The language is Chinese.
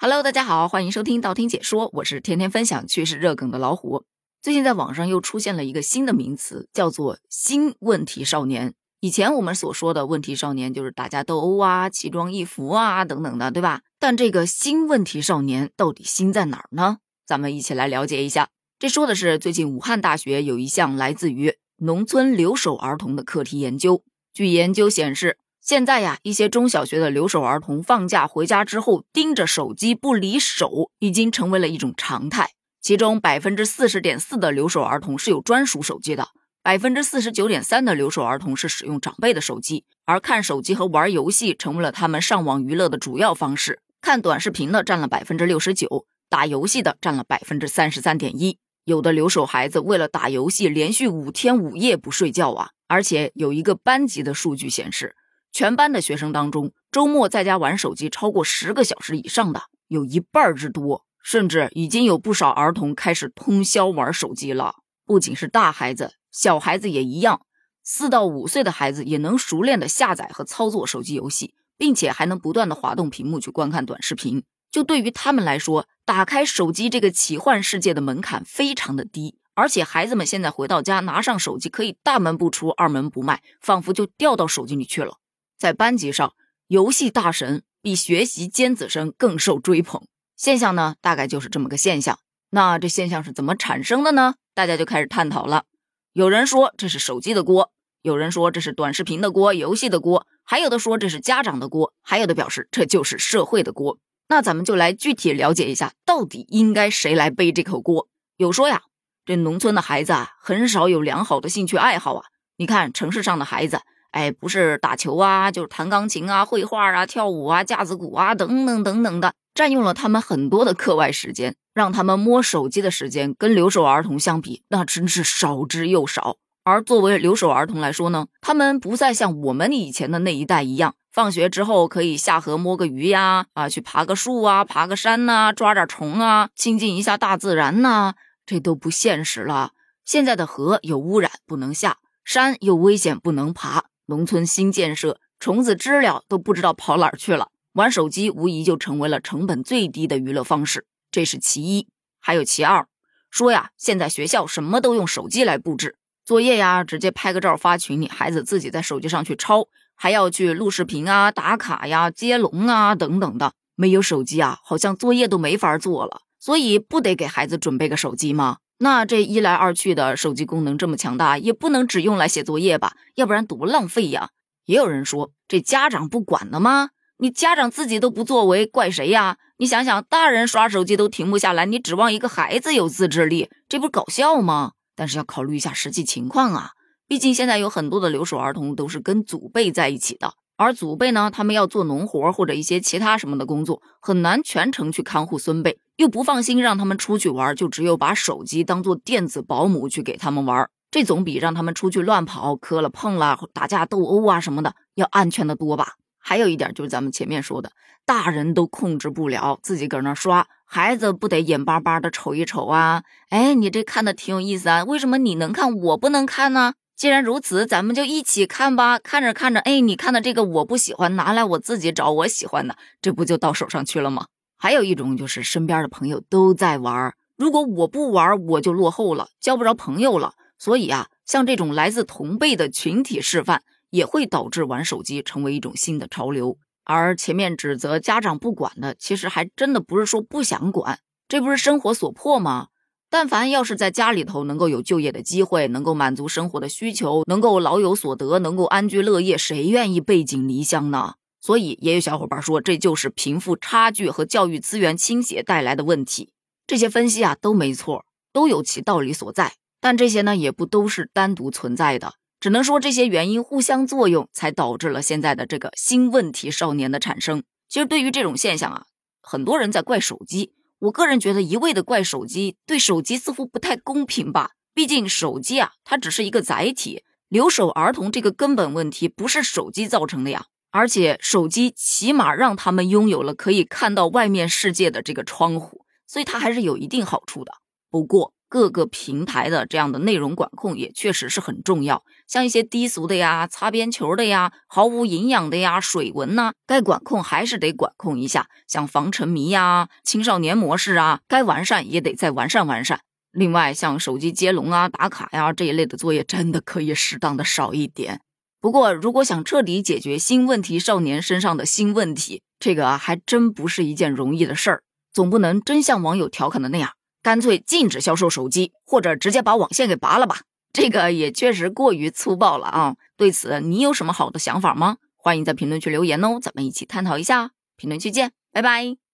Hello，大家好，欢迎收听道听解说，我是天天分享趣事热梗的老虎。最近在网上又出现了一个新的名词，叫做“新问题少年”。以前我们所说的问题少年就是打架斗殴啊、奇装异服啊等等的，对吧？但这个新问题少年到底新在哪儿呢？咱们一起来了解一下。这说的是最近武汉大学有一项来自于农村留守儿童的课题研究。据研究显示。现在呀，一些中小学的留守儿童放假回家之后盯着手机不离手，已经成为了一种常态。其中百分之四十点四的留守儿童是有专属手机的，百分之四十九点三的留守儿童是使用长辈的手机，而看手机和玩游戏成为了他们上网娱乐的主要方式。看短视频的占了百分之六十九，打游戏的占了百分之三十三点一。有的留守孩子为了打游戏，连续五天五夜不睡觉啊！而且有一个班级的数据显示。全班的学生当中，周末在家玩手机超过十个小时以上的有一半之多，甚至已经有不少儿童开始通宵玩手机了。不仅是大孩子，小孩子也一样。四到五岁的孩子也能熟练的下载和操作手机游戏，并且还能不断的滑动屏幕去观看短视频。就对于他们来说，打开手机这个奇幻世界的门槛非常的低，而且孩子们现在回到家拿上手机，可以大门不出二门不迈，仿佛就掉到手机里去了。在班级上，游戏大神比学习尖子生更受追捧。现象呢，大概就是这么个现象。那这现象是怎么产生的呢？大家就开始探讨了。有人说这是手机的锅，有人说这是短视频的锅、游戏的锅，还有的说这是家长的锅，还有的表示这就是社会的锅。那咱们就来具体了解一下，到底应该谁来背这口锅？有说呀，这农村的孩子啊，很少有良好的兴趣爱好啊。你看城市上的孩子。哎，不是打球啊，就是弹钢琴啊、绘画啊、跳舞啊、架子鼓啊，等等等等的，占用了他们很多的课外时间，让他们摸手机的时间跟留守儿童相比，那真是少之又少。而作为留守儿童来说呢，他们不再像我们以前的那一代一样，放学之后可以下河摸个鱼呀，啊，去爬个树啊、爬个山呐，抓点虫啊，亲近一下大自然呐，这都不现实了。现在的河有污染，不能下；山有危险，不能爬。农村新建设，虫子知了都不知道跑哪儿去了。玩手机无疑就成为了成本最低的娱乐方式，这是其一。还有其二，说呀，现在学校什么都用手机来布置作业呀，直接拍个照发群里，孩子自己在手机上去抄，还要去录视频啊、打卡呀、接龙啊等等的。没有手机啊，好像作业都没法做了。所以不得给孩子准备个手机吗？那这一来二去的，手机功能这么强大，也不能只用来写作业吧？要不然多浪费呀！也有人说，这家长不管了吗？你家长自己都不作为，怪谁呀？你想想，大人刷手机都停不下来，你指望一个孩子有自制力，这不是搞笑吗？但是要考虑一下实际情况啊，毕竟现在有很多的留守儿童都是跟祖辈在一起的。而祖辈呢，他们要做农活或者一些其他什么的工作，很难全程去看护孙辈，又不放心让他们出去玩，就只有把手机当做电子保姆去给他们玩，这总比让他们出去乱跑、磕了碰了、打架斗殴啊什么的要安全的多吧。还有一点就是咱们前面说的，大人都控制不了，自己搁那刷，孩子不得眼巴巴的瞅一瞅啊？哎，你这看的挺有意思啊，为什么你能看我不能看呢？既然如此，咱们就一起看吧。看着看着，哎，你看的这个我不喜欢，拿来我自己找我喜欢的，这不就到手上去了吗？还有一种就是身边的朋友都在玩，如果我不玩，我就落后了，交不着朋友了。所以啊，像这种来自同辈的群体示范，也会导致玩手机成为一种新的潮流。而前面指责家长不管的，其实还真的不是说不想管，这不是生活所迫吗？但凡要是在家里头能够有就业的机会，能够满足生活的需求，能够老有所得，能够安居乐业，谁愿意背井离乡呢？所以也有小伙伴说，这就是贫富差距和教育资源倾斜带来的问题。这些分析啊都没错，都有其道理所在。但这些呢也不都是单独存在的，只能说这些原因互相作用，才导致了现在的这个新问题少年的产生。其实对于这种现象啊，很多人在怪手机。我个人觉得，一味的怪手机，对手机似乎不太公平吧？毕竟手机啊，它只是一个载体，留守儿童这个根本问题不是手机造成的呀。而且手机起码让他们拥有了可以看到外面世界的这个窗户，所以它还是有一定好处的。不过各个平台的这样的内容管控也确实是很重要。像一些低俗的呀、擦边球的呀、毫无营养的呀、水文呐，该管控还是得管控一下。像防沉迷呀、青少年模式啊，该完善也得再完善完善。另外，像手机接龙啊、打卡呀这一类的作业，真的可以适当的少一点。不过，如果想彻底解决新问题少年身上的新问题，这个还真不是一件容易的事儿。总不能真像网友调侃的那样，干脆禁止销售手机，或者直接把网线给拔了吧？这个也确实过于粗暴了啊！对此，你有什么好的想法吗？欢迎在评论区留言哦，咱们一起探讨一下。评论区见，拜拜。